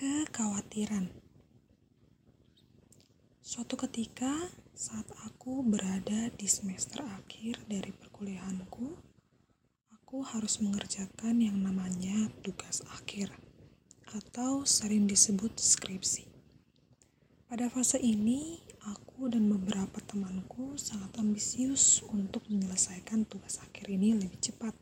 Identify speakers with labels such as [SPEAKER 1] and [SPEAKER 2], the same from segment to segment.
[SPEAKER 1] Kekhawatiran. Suatu ketika, saat aku berada di semester akhir dari perkuliahanku, aku harus mengerjakan yang namanya tugas akhir, atau sering disebut skripsi. Pada fase ini, aku dan beberapa temanku sangat ambisius untuk menyelesaikan tugas akhir ini lebih cepat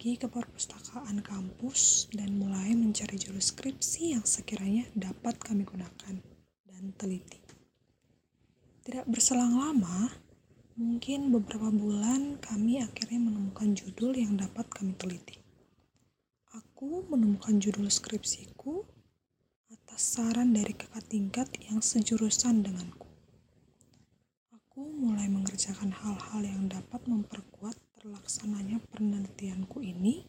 [SPEAKER 1] pergi ke perpustakaan kampus dan mulai mencari judul skripsi yang sekiranya dapat kami gunakan dan teliti. Tidak berselang lama, mungkin beberapa bulan kami akhirnya menemukan judul yang dapat kami teliti. Aku menemukan judul skripsiku atas saran dari kakak tingkat yang sejurusan denganku. Aku mulai mengerjakan hal-hal yang dapat memperkuat terlaksananya penelitianku ini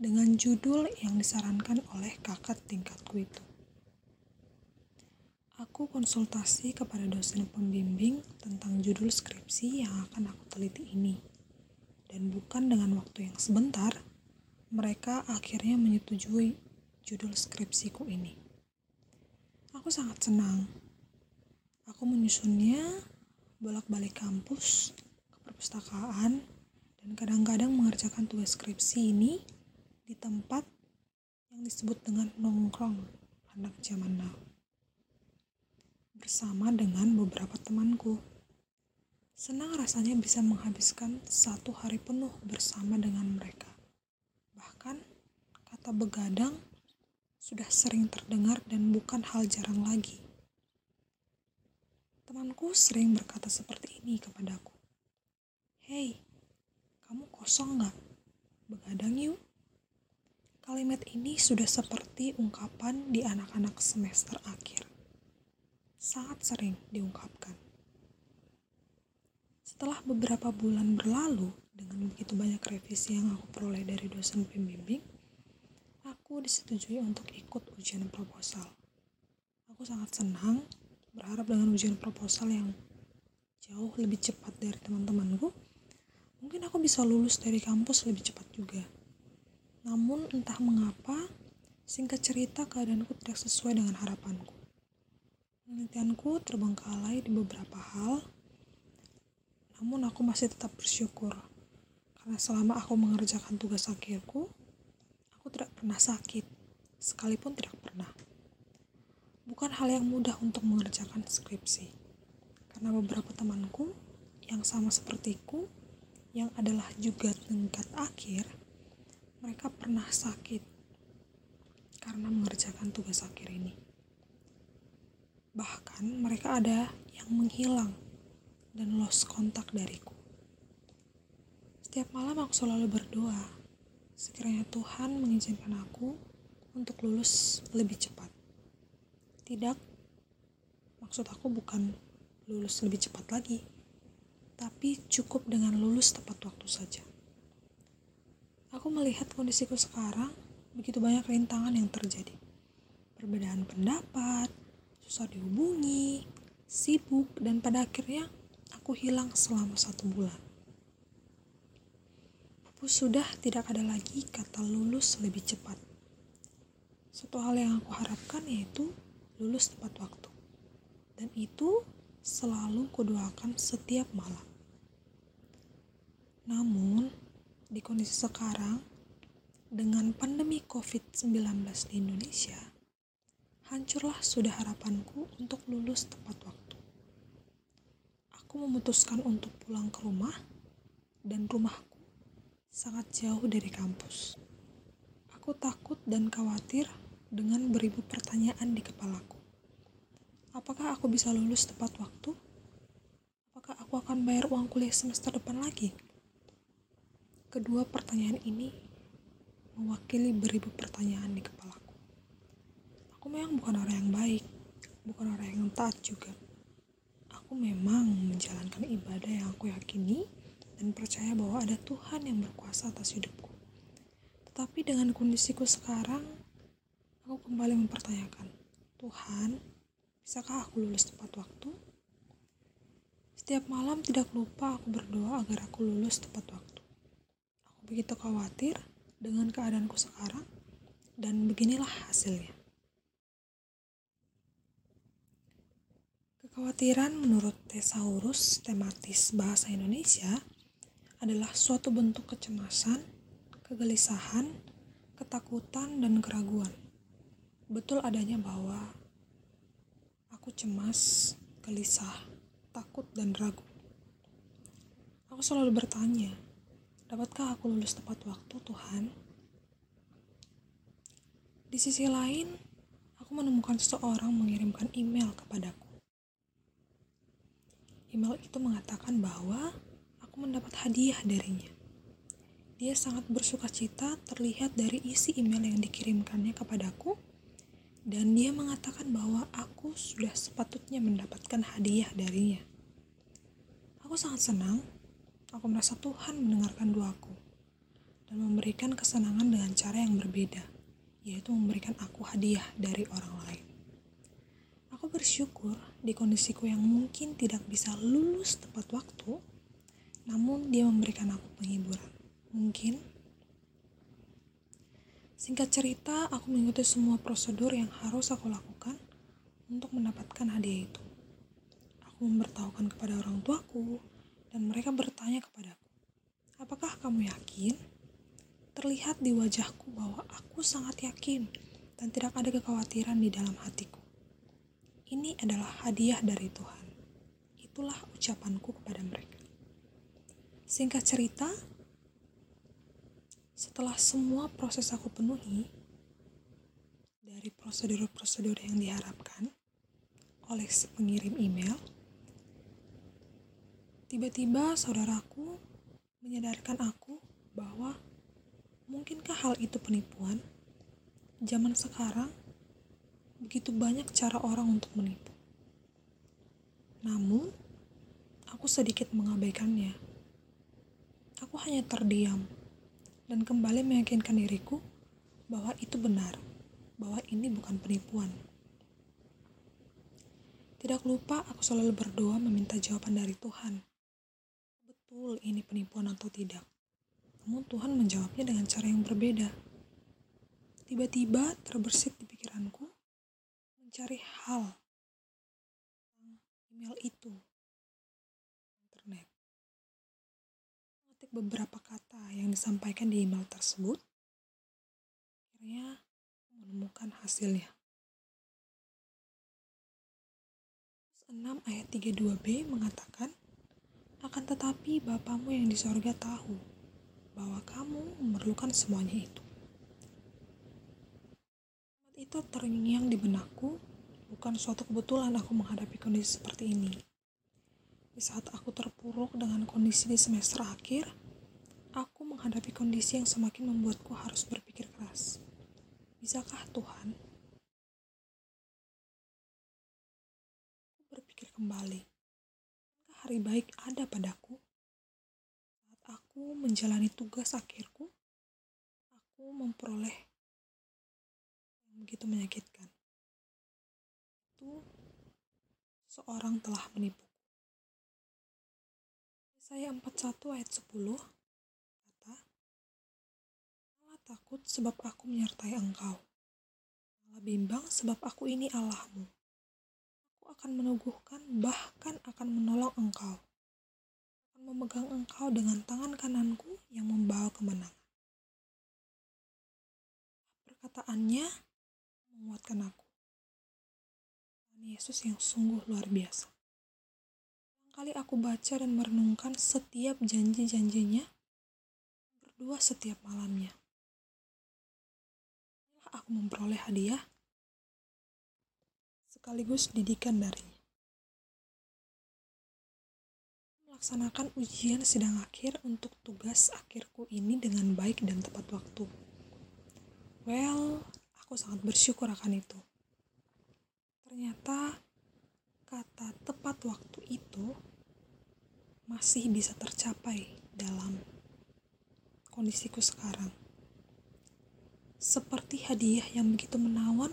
[SPEAKER 1] dengan judul yang disarankan oleh kakak tingkatku itu. Aku konsultasi kepada dosen pembimbing tentang judul skripsi yang akan aku teliti ini. Dan bukan dengan waktu yang sebentar, mereka akhirnya menyetujui judul skripsiku ini. Aku sangat senang. Aku menyusunnya bolak-balik kampus ke perpustakaan dan kadang-kadang mengerjakan tugas skripsi ini di tempat yang disebut dengan nongkrong anak zaman now bersama dengan beberapa temanku. Senang rasanya bisa menghabiskan satu hari penuh bersama dengan mereka. Bahkan kata begadang sudah sering terdengar dan bukan hal jarang lagi. Temanku sering berkata seperti ini kepadaku. Hei, kosong nggak? Begadang yuk. Kalimat ini sudah seperti ungkapan di anak-anak semester akhir. Sangat sering diungkapkan. Setelah beberapa bulan berlalu, dengan begitu banyak revisi yang aku peroleh dari dosen pembimbing, aku disetujui untuk ikut ujian proposal. Aku sangat senang, berharap dengan ujian proposal yang jauh lebih cepat dari teman-temanku, Mungkin aku bisa lulus dari kampus lebih cepat juga. Namun entah mengapa, singkat cerita keadaanku tidak sesuai dengan harapanku. Penelitianku terbengkalai di beberapa hal, namun aku masih tetap bersyukur karena selama aku mengerjakan tugas akhirku, aku tidak pernah sakit, sekalipun tidak pernah. Bukan hal yang mudah untuk mengerjakan skripsi, karena beberapa temanku yang sama sepertiku yang adalah juga tingkat akhir, mereka pernah sakit karena mengerjakan tugas akhir ini. Bahkan mereka ada yang menghilang dan lost kontak dariku. Setiap malam aku selalu berdoa, sekiranya Tuhan mengizinkan aku untuk lulus lebih cepat. Tidak, maksud aku bukan lulus lebih cepat lagi, tapi cukup dengan lulus tepat waktu saja. Aku melihat kondisiku sekarang, begitu banyak rintangan yang terjadi. Perbedaan pendapat, susah dihubungi, sibuk, dan pada akhirnya aku hilang selama satu bulan. Pupus sudah tidak ada lagi kata lulus lebih cepat. Satu hal yang aku harapkan yaitu lulus tepat waktu. Dan itu selalu kudoakan setiap malam. Namun, di kondisi sekarang, dengan pandemi COVID-19 di Indonesia, hancurlah sudah harapanku untuk lulus tepat waktu. Aku memutuskan untuk pulang ke rumah, dan rumahku sangat jauh dari kampus. Aku takut dan khawatir dengan beribu pertanyaan di kepalaku. Apakah aku bisa lulus tepat waktu? Apakah aku akan bayar uang kuliah semester depan lagi? Kedua pertanyaan ini mewakili beribu pertanyaan di kepalaku. Aku memang bukan orang yang baik, bukan orang yang taat juga. Aku memang menjalankan ibadah yang aku yakini dan percaya bahwa ada Tuhan yang berkuasa atas hidupku. Tetapi dengan kondisiku sekarang, aku kembali mempertanyakan, Tuhan, bisakah aku lulus tepat waktu? Setiap malam tidak lupa aku berdoa agar aku lulus tepat waktu begitu khawatir dengan keadaanku sekarang dan beginilah hasilnya. Kekhawatiran menurut Thesaurus tematis bahasa Indonesia adalah suatu bentuk kecemasan, kegelisahan, ketakutan, dan keraguan. Betul adanya bahwa aku cemas, gelisah, takut, dan ragu. Aku selalu bertanya, dapatkah aku lulus tepat waktu, Tuhan? Di sisi lain, aku menemukan seseorang mengirimkan email kepadaku. Email itu mengatakan bahwa aku mendapat hadiah darinya. Dia sangat bersuka cita terlihat dari isi email yang dikirimkannya kepadaku dan dia mengatakan bahwa aku sudah sepatutnya mendapatkan hadiah darinya. Aku sangat senang, aku merasa Tuhan mendengarkan doaku dan memberikan kesenangan dengan cara yang berbeda, yaitu memberikan aku hadiah dari orang lain. Aku bersyukur di kondisiku yang mungkin tidak bisa lulus tepat waktu, namun dia memberikan aku penghiburan. Mungkin Singkat cerita, aku mengikuti semua prosedur yang harus aku lakukan untuk mendapatkan hadiah itu. Aku memberitahukan kepada orang tuaku, dan mereka bertanya kepadaku, "Apakah kamu yakin?" Terlihat di wajahku bahwa aku sangat yakin dan tidak ada kekhawatiran di dalam hatiku. Ini adalah hadiah dari Tuhan. Itulah ucapanku kepada mereka. Singkat cerita, setelah semua proses aku penuhi, dari prosedur-prosedur yang diharapkan oleh pengirim email, tiba-tiba saudaraku menyadarkan aku bahwa mungkinkah hal itu penipuan? Zaman sekarang, begitu banyak cara orang untuk menipu. Namun, aku sedikit mengabaikannya. Aku hanya terdiam dan kembali meyakinkan diriku bahwa itu benar, bahwa ini bukan penipuan. Tidak lupa aku selalu berdoa meminta jawaban dari Tuhan. Betul ini penipuan atau tidak? Namun Tuhan menjawabnya dengan cara yang berbeda. Tiba-tiba terbersit di pikiranku mencari hal email itu beberapa kata yang disampaikan di email tersebut, akhirnya menemukan hasilnya. 6 ayat 32b mengatakan, akan tetapi Bapamu yang di sorga tahu bahwa kamu memerlukan semuanya itu. Itu terngiang di benakku, bukan suatu kebetulan aku menghadapi kondisi seperti ini. Di saat aku terpuruk dengan kondisi di semester akhir, aku menghadapi kondisi yang semakin membuatku harus berpikir keras. Bisakah Tuhan? Aku berpikir kembali. Hari baik ada padaku? Saat aku menjalani tugas akhirku, aku memperoleh yang begitu menyakitkan. Itu seorang telah menipuku. Saya 41 ayat 10 takut sebab aku menyertai engkau. Malah bimbang sebab aku ini Allahmu. Akan meneguhkan bahkan akan menolong engkau. Akan memegang engkau dengan tangan kananku yang membawa kemenangan. Perkataannya menguatkan aku. Tuhan Yesus yang sungguh luar biasa. Kali aku baca dan merenungkan setiap janji-janjinya, berdua setiap malamnya aku memperoleh hadiah sekaligus didikan darinya. Melaksanakan ujian sidang akhir untuk tugas akhirku ini dengan baik dan tepat waktu. Well, aku sangat bersyukur akan itu. Ternyata kata tepat waktu itu masih bisa tercapai dalam kondisiku sekarang. Seperti hadiah yang begitu menawan,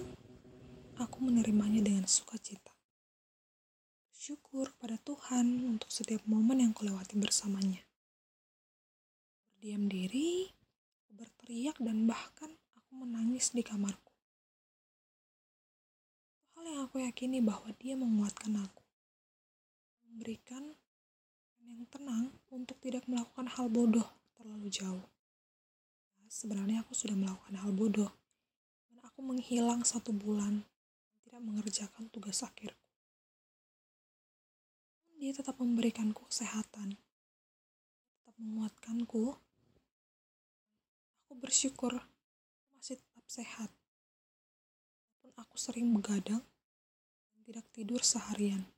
[SPEAKER 1] aku menerimanya dengan sukacita. Syukur pada Tuhan untuk setiap momen yang kulewati bersamanya. Berdiam diri, berteriak dan bahkan aku menangis di kamarku. Hal yang aku yakini bahwa dia menguatkan aku. Memberikan yang tenang untuk tidak melakukan hal bodoh terlalu jauh. Sebenarnya aku sudah melakukan hal bodoh. Dan aku menghilang satu bulan mengerjakan tugas akhirku. Dia tetap memberikanku kesehatan. Tetap menguatkanku. Aku bersyukur masih tetap sehat. Walaupun aku sering begadang dan tidak tidur seharian.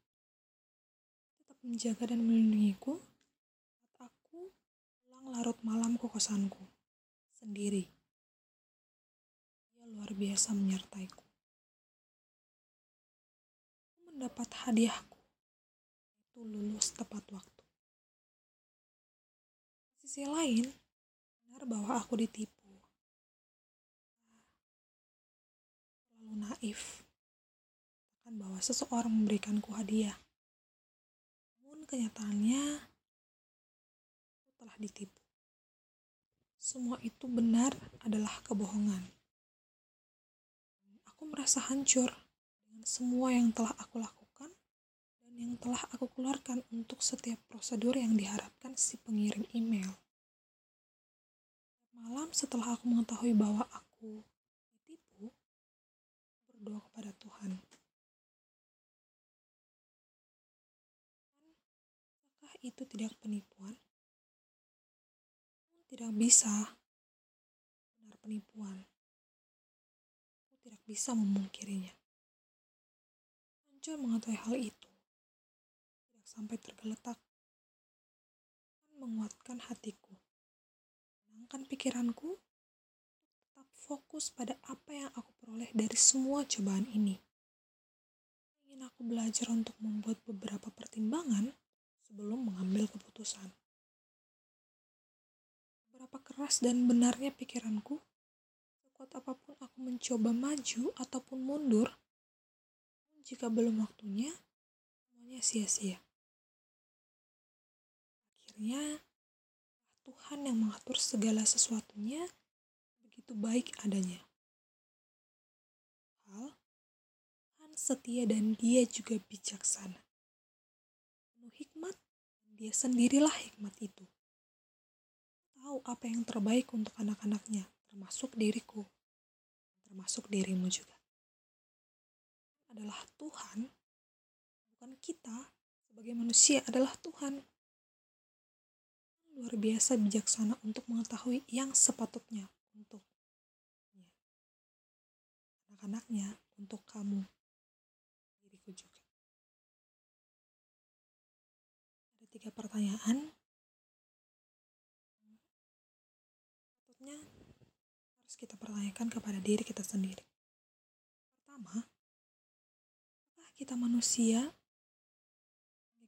[SPEAKER 1] Tetap menjaga dan melindungiku saat aku pulang larut malam ke kosanku sendiri. Dia luar biasa menyertaiku. Mendapat hadiahku, itu lulus tepat waktu. Sisi lain, benar bahwa aku ditipu. Terlalu naif. Bahkan bahwa seseorang memberikanku hadiah. Namun kenyataannya, aku telah ditipu. Semua itu benar adalah kebohongan. Aku merasa hancur semua yang telah aku lakukan dan yang telah aku keluarkan untuk setiap prosedur yang diharapkan si pengirim email. Malam setelah aku mengetahui bahwa aku ditipu, berdoa kepada Tuhan. Apakah itu tidak penipuan? Tidak bisa benar penipuan. Aku tidak bisa memungkirinya. Hancur mengetahui hal itu. Tidak sampai tergeletak. Menguatkan hatiku. Menangkan pikiranku. Tetap fokus pada apa yang aku peroleh dari semua cobaan ini. Ingin aku belajar untuk membuat beberapa pertimbangan sebelum mengambil keputusan. Berapa keras dan benarnya pikiranku, sekuat apa pun aku mencoba maju ataupun mundur, jika belum waktunya, semuanya sia-sia. Akhirnya, Tuhan yang mengatur segala sesuatunya begitu baik adanya. Hal, Tuhan setia dan dia juga bijaksana. Penuh hikmat, dia sendirilah hikmat itu tahu apa yang terbaik untuk anak-anaknya, termasuk diriku, termasuk dirimu juga. Adalah Tuhan, bukan kita sebagai manusia adalah Tuhan. Luar biasa bijaksana untuk mengetahui yang sepatutnya untuk anak-anaknya, untuk kamu, diriku juga. Ada tiga pertanyaan harus kita pertanyakan kepada diri kita sendiri. Pertama, kita manusia?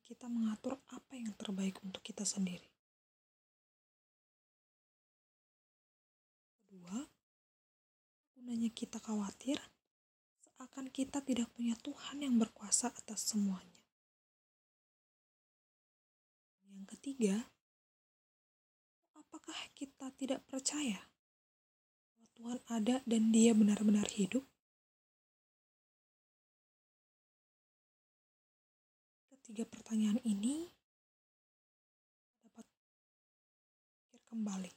[SPEAKER 1] Kita mengatur apa yang terbaik untuk kita sendiri. Kedua, gunanya kita khawatir seakan kita tidak punya Tuhan yang berkuasa atas semuanya. Yang ketiga, apakah kita tidak percaya bahwa Tuhan ada dan Dia benar-benar hidup? Ketiga pertanyaan ini dapat pikir kembali.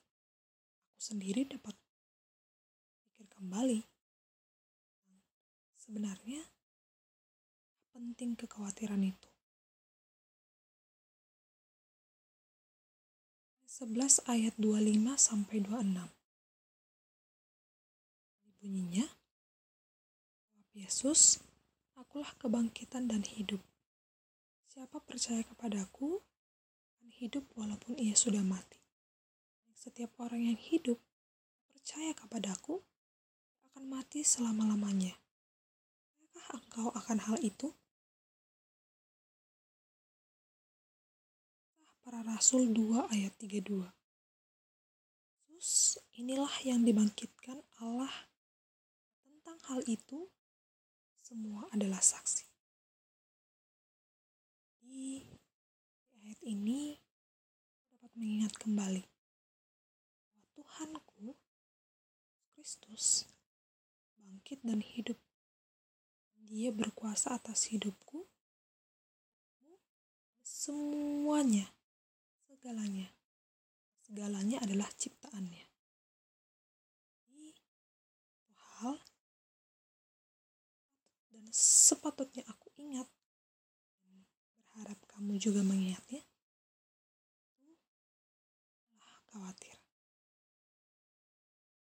[SPEAKER 1] Aku sendiri dapat pikir kembali. Sebenarnya penting kekhawatiran itu. 11 ayat 25 sampai 26. Bunyinya, Yesus, akulah kebangkitan dan hidup. Siapa percaya kepadaku akan hidup walaupun ia sudah mati. Setiap orang yang hidup percaya kepadaku akan mati selama-lamanya. Apakah engkau akan hal itu? Para Rasul 2 ayat 32. Yesus inilah yang dibangkitkan Allah. Tentang hal itu, semua adalah saksi. Di ayat ini dapat mengingat kembali bahwa Tuhanku, Kristus, bangkit dan hidup. Dia berkuasa atas hidupku, semuanya, segalanya. Segalanya adalah ciptaannya. Ini hal dan sepatutnya aku ingat. Kamu juga mengingatnya.